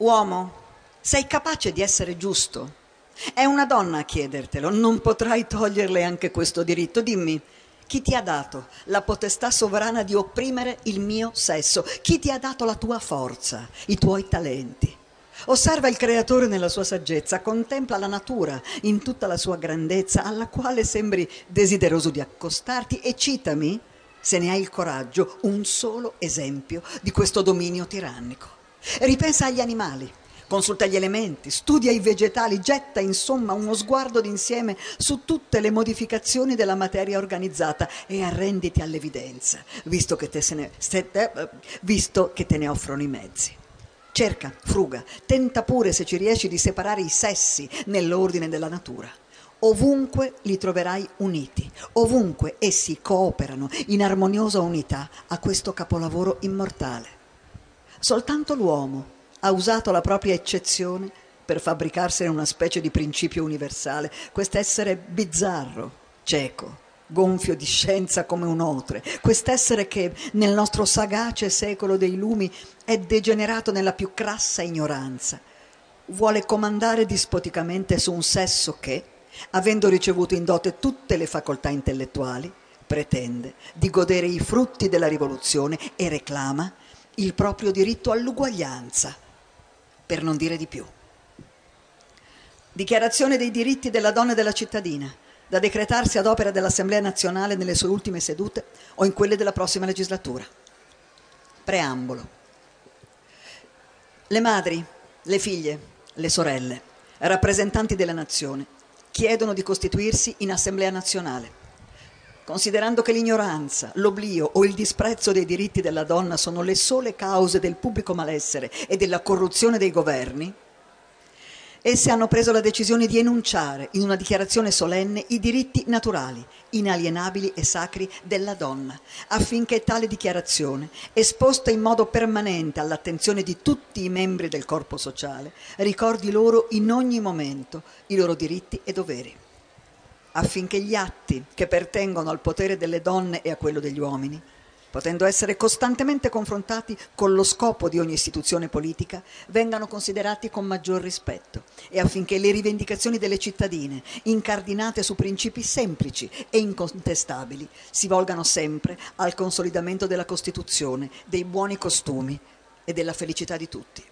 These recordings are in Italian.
Uomo, sei capace di essere giusto? È una donna a chiedertelo, non potrai toglierle anche questo diritto. Dimmi, chi ti ha dato la potestà sovrana di opprimere il mio sesso? Chi ti ha dato la tua forza, i tuoi talenti? Osserva il creatore nella sua saggezza, contempla la natura in tutta la sua grandezza, alla quale sembri desideroso di accostarti e citami, se ne hai il coraggio, un solo esempio di questo dominio tirannico. Ripensa agli animali, consulta gli elementi, studia i vegetali, getta insomma uno sguardo d'insieme su tutte le modificazioni della materia organizzata e arrenditi all'evidenza, visto che te, ne, eh, visto che te ne offrono i mezzi. Cerca, fruga, tenta pure se ci riesci di separare i sessi nell'ordine della natura. Ovunque li troverai uniti, ovunque essi cooperano in armoniosa unità a questo capolavoro immortale. Soltanto l'uomo ha usato la propria eccezione per fabbricarsene una specie di principio universale, quest'essere bizzarro, cieco, gonfio di scienza come un otre, quest'essere che nel nostro sagace secolo dei lumi è degenerato nella più crassa ignoranza, vuole comandare dispoticamente su un sesso che, avendo ricevuto in dote tutte le facoltà intellettuali, pretende di godere i frutti della rivoluzione e reclama il proprio diritto all'uguaglianza, per non dire di più. Dichiarazione dei diritti della donna e della cittadina, da decretarsi ad opera dell'Assemblea nazionale nelle sue ultime sedute o in quelle della prossima legislatura. Preambolo. Le madri, le figlie, le sorelle, rappresentanti della nazione, chiedono di costituirsi in Assemblea nazionale considerando che l'ignoranza, l'oblio o il disprezzo dei diritti della donna sono le sole cause del pubblico malessere e della corruzione dei governi, esse hanno preso la decisione di enunciare in una dichiarazione solenne i diritti naturali, inalienabili e sacri della donna, affinché tale dichiarazione, esposta in modo permanente all'attenzione di tutti i membri del corpo sociale, ricordi loro in ogni momento i loro diritti e doveri affinché gli atti che pertengono al potere delle donne e a quello degli uomini, potendo essere costantemente confrontati con lo scopo di ogni istituzione politica, vengano considerati con maggior rispetto e affinché le rivendicazioni delle cittadine, incardinate su principi semplici e incontestabili, si volgano sempre al consolidamento della Costituzione, dei buoni costumi e della felicità di tutti.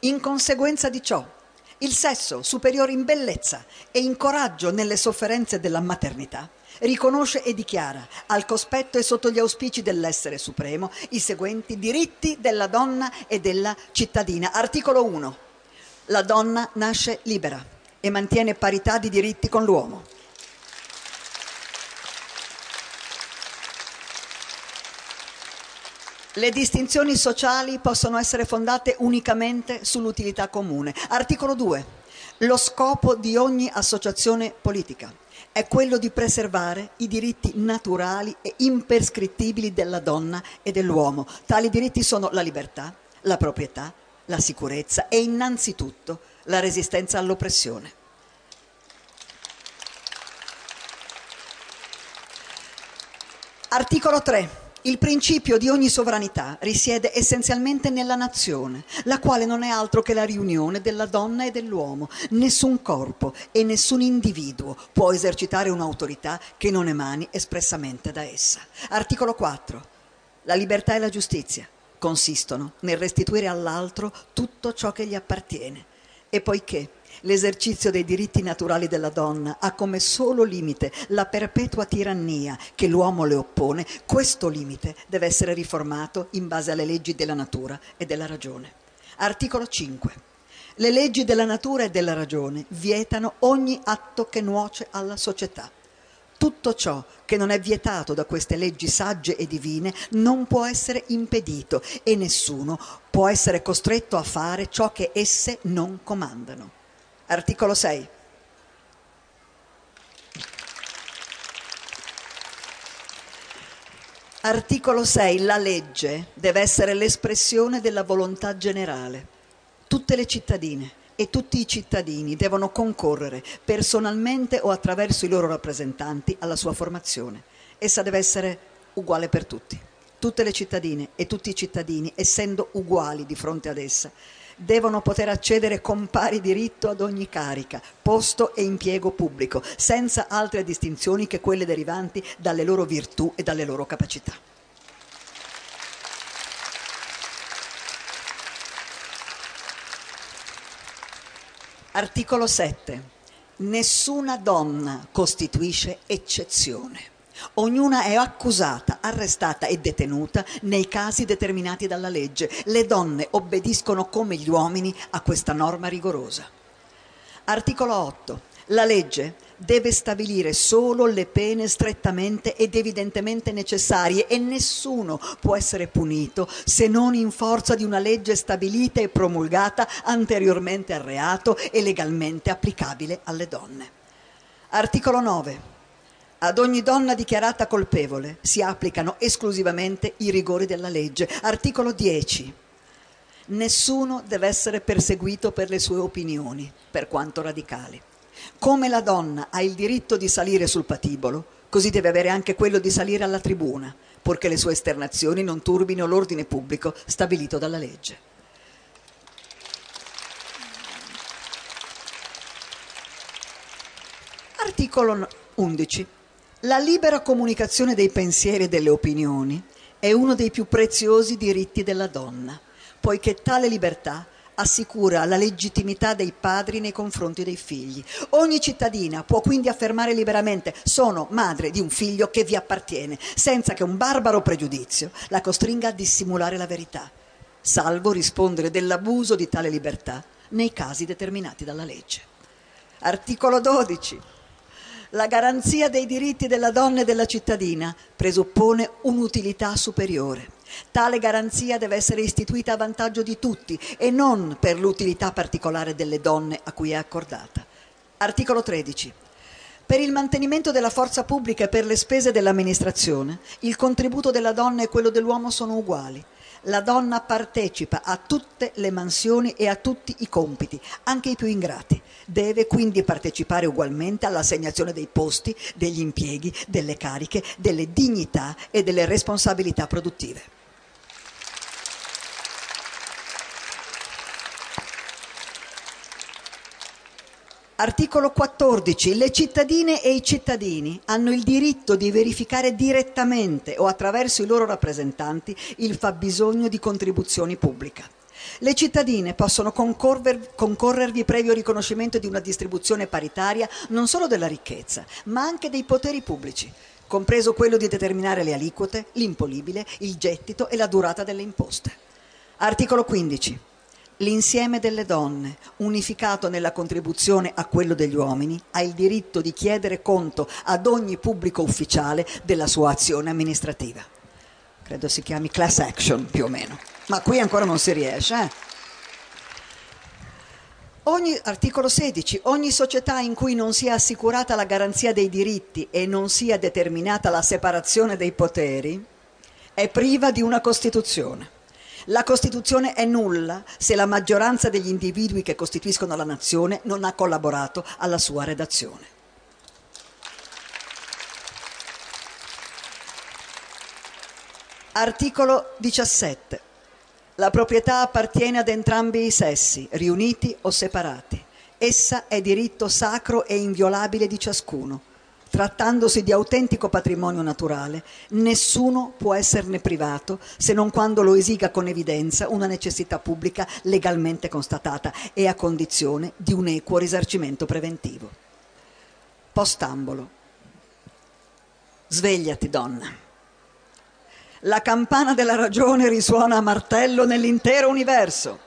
In conseguenza di ciò, il sesso, superiore in bellezza e in coraggio nelle sofferenze della maternità, riconosce e dichiara, al cospetto e sotto gli auspici dell'essere supremo, i seguenti diritti della donna e della cittadina. Articolo 1. La donna nasce libera e mantiene parità di diritti con l'uomo. Le distinzioni sociali possono essere fondate unicamente sull'utilità comune. Articolo 2. Lo scopo di ogni associazione politica è quello di preservare i diritti naturali e imprescrittibili della donna e dell'uomo. Tali diritti sono la libertà, la proprietà, la sicurezza e innanzitutto la resistenza all'oppressione. Articolo 3. Il principio di ogni sovranità risiede essenzialmente nella nazione, la quale non è altro che la riunione della donna e dell'uomo. Nessun corpo e nessun individuo può esercitare un'autorità che non emani espressamente da essa. Articolo 4. La libertà e la giustizia consistono nel restituire all'altro tutto ciò che gli appartiene. E poiché L'esercizio dei diritti naturali della donna ha come solo limite la perpetua tirannia che l'uomo le oppone, questo limite deve essere riformato in base alle leggi della natura e della ragione. Articolo 5. Le leggi della natura e della ragione vietano ogni atto che nuoce alla società. Tutto ciò che non è vietato da queste leggi sagge e divine non può essere impedito e nessuno può essere costretto a fare ciò che esse non comandano. Articolo 6. Articolo 6. La legge deve essere l'espressione della volontà generale. Tutte le cittadine e tutti i cittadini devono concorrere personalmente o attraverso i loro rappresentanti alla sua formazione. Essa deve essere uguale per tutti. Tutte le cittadine e tutti i cittadini, essendo uguali di fronte ad essa, devono poter accedere con pari diritto ad ogni carica, posto e impiego pubblico, senza altre distinzioni che quelle derivanti dalle loro virtù e dalle loro capacità. Articolo 7. Nessuna donna costituisce eccezione. Ognuna è accusata, arrestata e detenuta nei casi determinati dalla legge. Le donne obbediscono come gli uomini a questa norma rigorosa. Articolo 8. La legge deve stabilire solo le pene strettamente ed evidentemente necessarie e nessuno può essere punito se non in forza di una legge stabilita e promulgata anteriormente al reato e legalmente applicabile alle donne. Articolo 9. Ad ogni donna dichiarata colpevole si applicano esclusivamente i rigori della legge. Articolo 10. Nessuno deve essere perseguito per le sue opinioni, per quanto radicali. Come la donna ha il diritto di salire sul patibolo, così deve avere anche quello di salire alla tribuna, purché le sue esternazioni non turbino l'ordine pubblico stabilito dalla legge. Articolo 11. La libera comunicazione dei pensieri e delle opinioni è uno dei più preziosi diritti della donna, poiché tale libertà assicura la legittimità dei padri nei confronti dei figli. Ogni cittadina può quindi affermare liberamente sono madre di un figlio che vi appartiene, senza che un barbaro pregiudizio la costringa a dissimulare la verità, salvo rispondere dell'abuso di tale libertà nei casi determinati dalla legge. Articolo 12. La garanzia dei diritti della donna e della cittadina presuppone un'utilità superiore. Tale garanzia deve essere istituita a vantaggio di tutti e non per l'utilità particolare delle donne a cui è accordata. Articolo 13. Per il mantenimento della forza pubblica e per le spese dell'amministrazione, il contributo della donna e quello dell'uomo sono uguali. La donna partecipa a tutte le mansioni e a tutti i compiti, anche i più ingrati. Deve quindi partecipare ugualmente all'assegnazione dei posti, degli impieghi, delle cariche, delle dignità e delle responsabilità produttive. Articolo 14. Le cittadine e i cittadini hanno il diritto di verificare direttamente o attraverso i loro rappresentanti il fabbisogno di contribuzioni pubbliche. Le cittadine possono concorrer, concorrervi previo riconoscimento di una distribuzione paritaria non solo della ricchezza, ma anche dei poteri pubblici, compreso quello di determinare le aliquote, l'imponibile, il gettito e la durata delle imposte. Articolo 15. L'insieme delle donne, unificato nella contribuzione a quello degli uomini, ha il diritto di chiedere conto ad ogni pubblico ufficiale della sua azione amministrativa. Credo si chiami class action più o meno, ma qui ancora non si riesce. Eh? Ogni, articolo 16. Ogni società in cui non sia assicurata la garanzia dei diritti e non sia determinata la separazione dei poteri è priva di una Costituzione. La Costituzione è nulla se la maggioranza degli individui che costituiscono la nazione non ha collaborato alla sua redazione. Articolo 17. La proprietà appartiene ad entrambi i sessi, riuniti o separati. Essa è diritto sacro e inviolabile di ciascuno Trattandosi di autentico patrimonio naturale, nessuno può esserne privato se non quando lo esiga con evidenza una necessità pubblica legalmente constatata e a condizione di un equo risarcimento preventivo. Postambolo. Svegliati, donna. La campana della ragione risuona a martello nell'intero universo.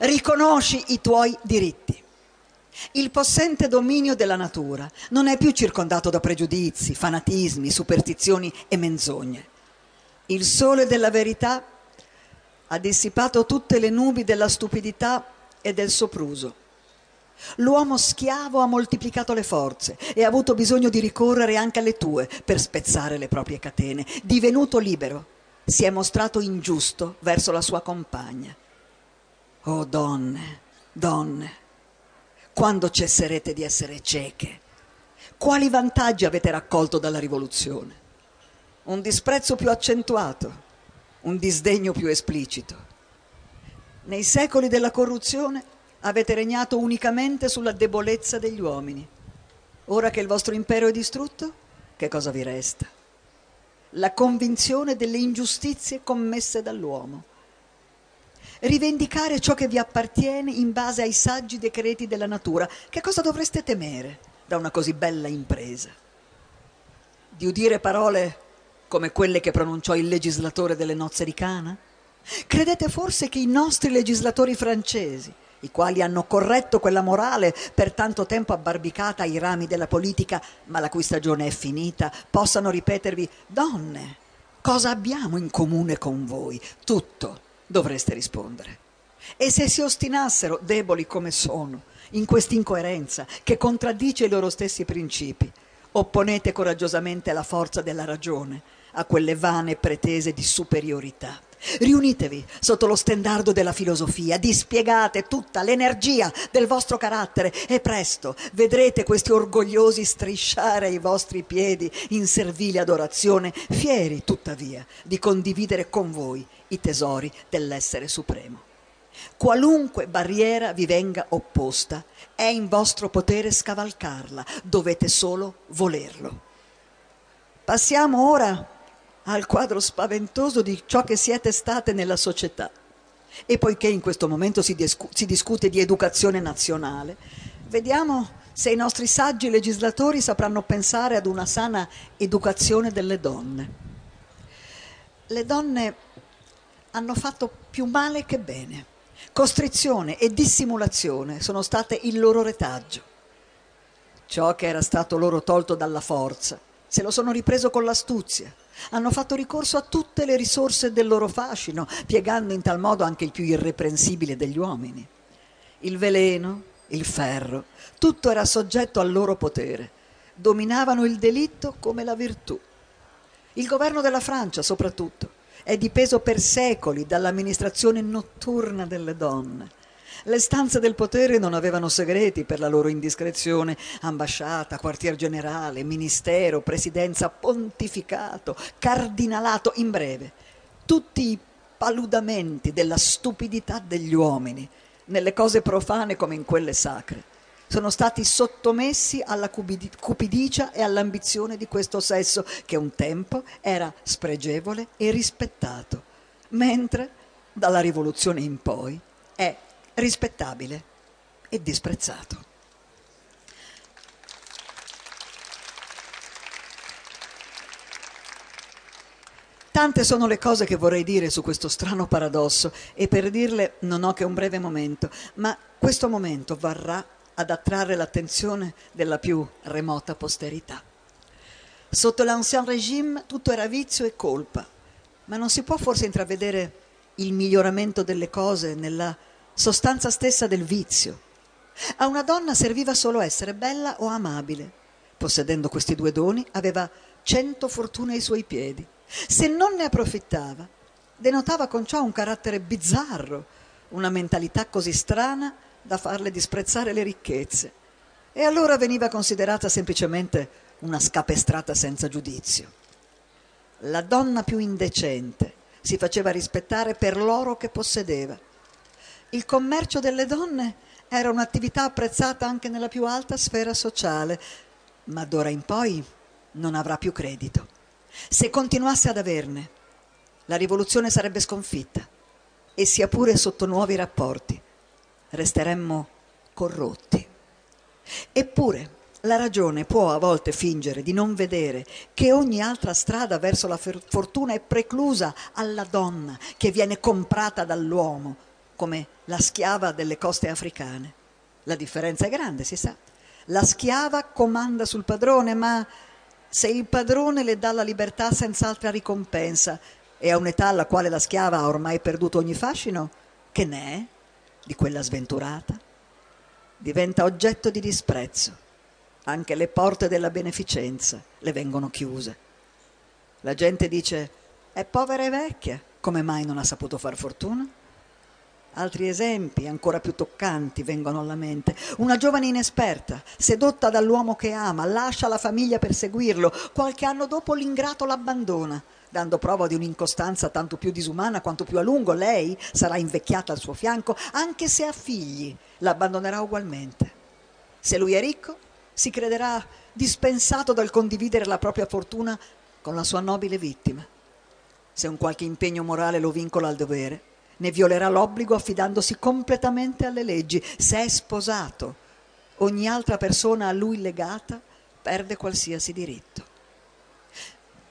Riconosci i tuoi diritti. Il possente dominio della natura non è più circondato da pregiudizi, fanatismi, superstizioni e menzogne. Il sole della verità ha dissipato tutte le nubi della stupidità e del sopruso. L'uomo schiavo ha moltiplicato le forze e ha avuto bisogno di ricorrere anche alle tue per spezzare le proprie catene. Divenuto libero, si è mostrato ingiusto verso la sua compagna. Oh donne, donne, quando cesserete di essere cieche? Quali vantaggi avete raccolto dalla rivoluzione? Un disprezzo più accentuato, un disdegno più esplicito. Nei secoli della corruzione avete regnato unicamente sulla debolezza degli uomini. Ora che il vostro impero è distrutto, che cosa vi resta? La convinzione delle ingiustizie commesse dall'uomo. Rivendicare ciò che vi appartiene in base ai saggi decreti della natura. Che cosa dovreste temere da una così bella impresa? Di udire parole come quelle che pronunciò il legislatore delle nozze di Cana? Credete forse che i nostri legislatori francesi, i quali hanno corretto quella morale per tanto tempo abbarbicata ai rami della politica, ma la cui stagione è finita, possano ripetervi, donne, cosa abbiamo in comune con voi? Tutto, dovreste rispondere. E se si ostinassero, deboli come sono, in questa incoerenza che contraddice i loro stessi principi, opponete coraggiosamente la forza della ragione a quelle vane pretese di superiorità. Riunitevi sotto lo stendardo della filosofia, dispiegate tutta l'energia del vostro carattere e presto vedrete questi orgogliosi strisciare ai vostri piedi in servile adorazione, fieri tuttavia di condividere con voi i tesori dell'essere supremo. Qualunque barriera vi venga opposta, è in vostro potere scavalcarla, dovete solo volerlo. Passiamo ora al quadro spaventoso di ciò che siete state nella società. E poiché in questo momento si, discu- si discute di educazione nazionale, vediamo se i nostri saggi legislatori sapranno pensare ad una sana educazione delle donne. Le donne hanno fatto più male che bene. Costrizione e dissimulazione sono state il loro retaggio. Ciò che era stato loro tolto dalla forza, se lo sono ripreso con l'astuzia, hanno fatto ricorso a tutte le risorse del loro fascino, piegando in tal modo anche il più irreprensibile degli uomini. Il veleno, il ferro, tutto era soggetto al loro potere. Dominavano il delitto come la virtù. Il governo della Francia, soprattutto, è dipeso per secoli dall'amministrazione notturna delle donne. Le stanze del potere non avevano segreti per la loro indiscrezione. Ambasciata, quartier generale, ministero, presidenza, pontificato, cardinalato, in breve, tutti i paludamenti della stupidità degli uomini, nelle cose profane come in quelle sacre, sono stati sottomessi alla cupidicia e all'ambizione di questo sesso che un tempo era spregevole e rispettato, mentre dalla rivoluzione in poi è rispettabile e disprezzato. Tante sono le cose che vorrei dire su questo strano paradosso e per dirle non ho che un breve momento, ma questo momento varrà ad attrarre l'attenzione della più remota posterità. Sotto l'Ancien Régime tutto era vizio e colpa, ma non si può forse intravedere il miglioramento delle cose nella sostanza stessa del vizio. A una donna serviva solo essere bella o amabile. Possedendo questi due doni, aveva cento fortune ai suoi piedi. Se non ne approfittava, denotava con ciò un carattere bizzarro, una mentalità così strana da farle disprezzare le ricchezze. E allora veniva considerata semplicemente una scapestrata senza giudizio. La donna più indecente si faceva rispettare per l'oro che possedeva il commercio delle donne era un'attività apprezzata anche nella più alta sfera sociale, ma d'ora in poi non avrà più credito. Se continuasse ad averne, la rivoluzione sarebbe sconfitta e sia pure sotto nuovi rapporti, resteremmo corrotti. Eppure la ragione può a volte fingere di non vedere che ogni altra strada verso la fortuna è preclusa alla donna che viene comprata dall'uomo come la schiava delle coste africane. La differenza è grande, si sa. La schiava comanda sul padrone, ma se il padrone le dà la libertà senza altra ricompensa e a un'età alla quale la schiava ha ormai perduto ogni fascino, che ne è di quella sventurata? Diventa oggetto di disprezzo. Anche le porte della beneficenza le vengono chiuse. La gente dice, è povera e vecchia, come mai non ha saputo far fortuna? Altri esempi ancora più toccanti vengono alla mente. Una giovane inesperta, sedotta dall'uomo che ama, lascia la famiglia per seguirlo. Qualche anno dopo l'ingrato l'abbandona. Dando prova di un'incostanza tanto più disumana quanto più a lungo lei sarà invecchiata al suo fianco, anche se ha figli, l'abbandonerà ugualmente. Se lui è ricco, si crederà dispensato dal condividere la propria fortuna con la sua nobile vittima. Se un qualche impegno morale lo vincola al dovere, ne violerà l'obbligo affidandosi completamente alle leggi. Se è sposato, ogni altra persona a lui legata perde qualsiasi diritto.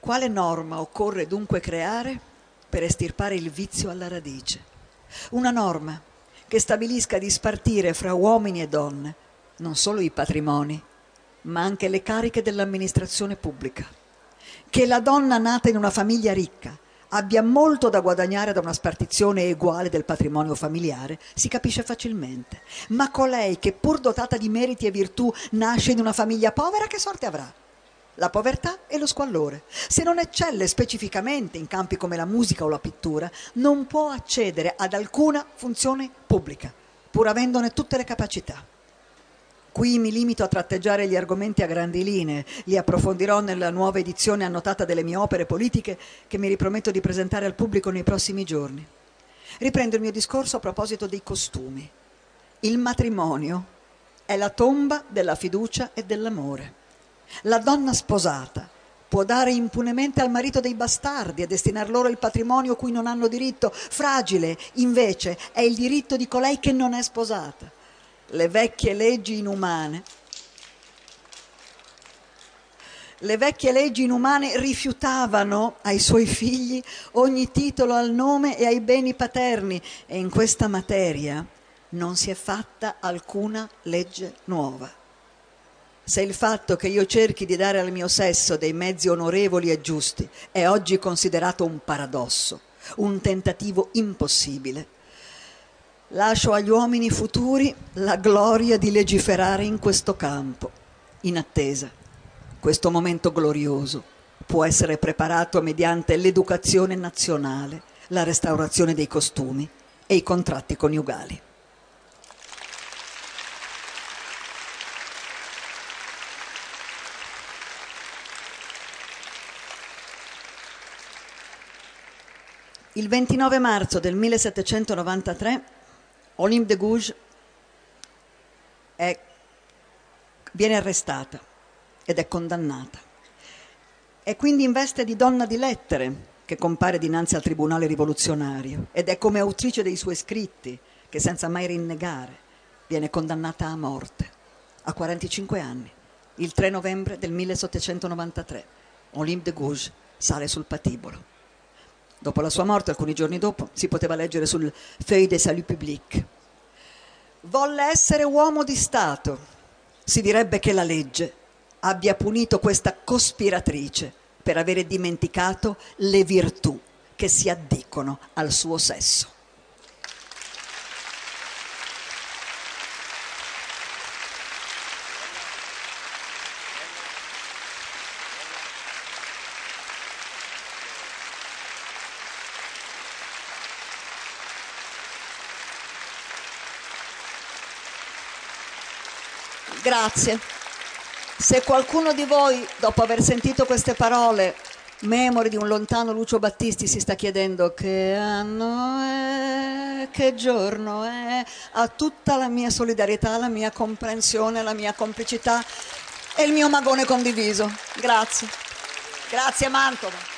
Quale norma occorre dunque creare per estirpare il vizio alla radice? Una norma che stabilisca di spartire fra uomini e donne non solo i patrimoni, ma anche le cariche dell'amministrazione pubblica. Che la donna nata in una famiglia ricca abbia molto da guadagnare da una spartizione eguale del patrimonio familiare si capisce facilmente, ma colei che pur dotata di meriti e virtù nasce in una famiglia povera che sorte avrà? La povertà e lo squallore. Se non eccelle specificamente in campi come la musica o la pittura, non può accedere ad alcuna funzione pubblica, pur avendone tutte le capacità. Qui mi limito a tratteggiare gli argomenti a grandi linee, li approfondirò nella nuova edizione annotata delle mie opere politiche che mi riprometto di presentare al pubblico nei prossimi giorni. Riprendo il mio discorso a proposito dei costumi. Il matrimonio è la tomba della fiducia e dell'amore. La donna sposata può dare impunemente al marito dei bastardi e destinar loro il patrimonio cui non hanno diritto. Fragile, invece, è il diritto di colei che non è sposata. Le vecchie leggi inumane le vecchie leggi inumane rifiutavano ai suoi figli ogni titolo al nome e ai beni paterni e in questa materia non si è fatta alcuna legge nuova se il fatto che io cerchi di dare al mio sesso dei mezzi onorevoli e giusti è oggi considerato un paradosso, un tentativo impossibile, lascio agli uomini futuri la gloria di legiferare in questo campo, in attesa. Questo momento glorioso può essere preparato mediante l'educazione nazionale, la restaurazione dei costumi e i contratti coniugali. Il 29 marzo del 1793 Olympe de Gouges è, viene arrestata ed è condannata. È quindi in veste di donna di lettere che compare dinanzi al tribunale rivoluzionario ed è come autrice dei suoi scritti che senza mai rinnegare viene condannata a morte a 45 anni, il 3 novembre del 1793. Olympe de Gouges sale sul patibolo. Dopo la sua morte, alcuni giorni dopo, si poteva leggere sul Feuille des Salut Public. Volle essere uomo di Stato. Si direbbe che la legge abbia punito questa cospiratrice per avere dimenticato le virtù che si addicono al suo sesso. Grazie. Se qualcuno di voi, dopo aver sentito queste parole, memore di un lontano Lucio Battisti, si sta chiedendo che anno è, che giorno è, ha tutta la mia solidarietà, la mia comprensione, la mia complicità e il mio magone condiviso. Grazie. Grazie Mantova.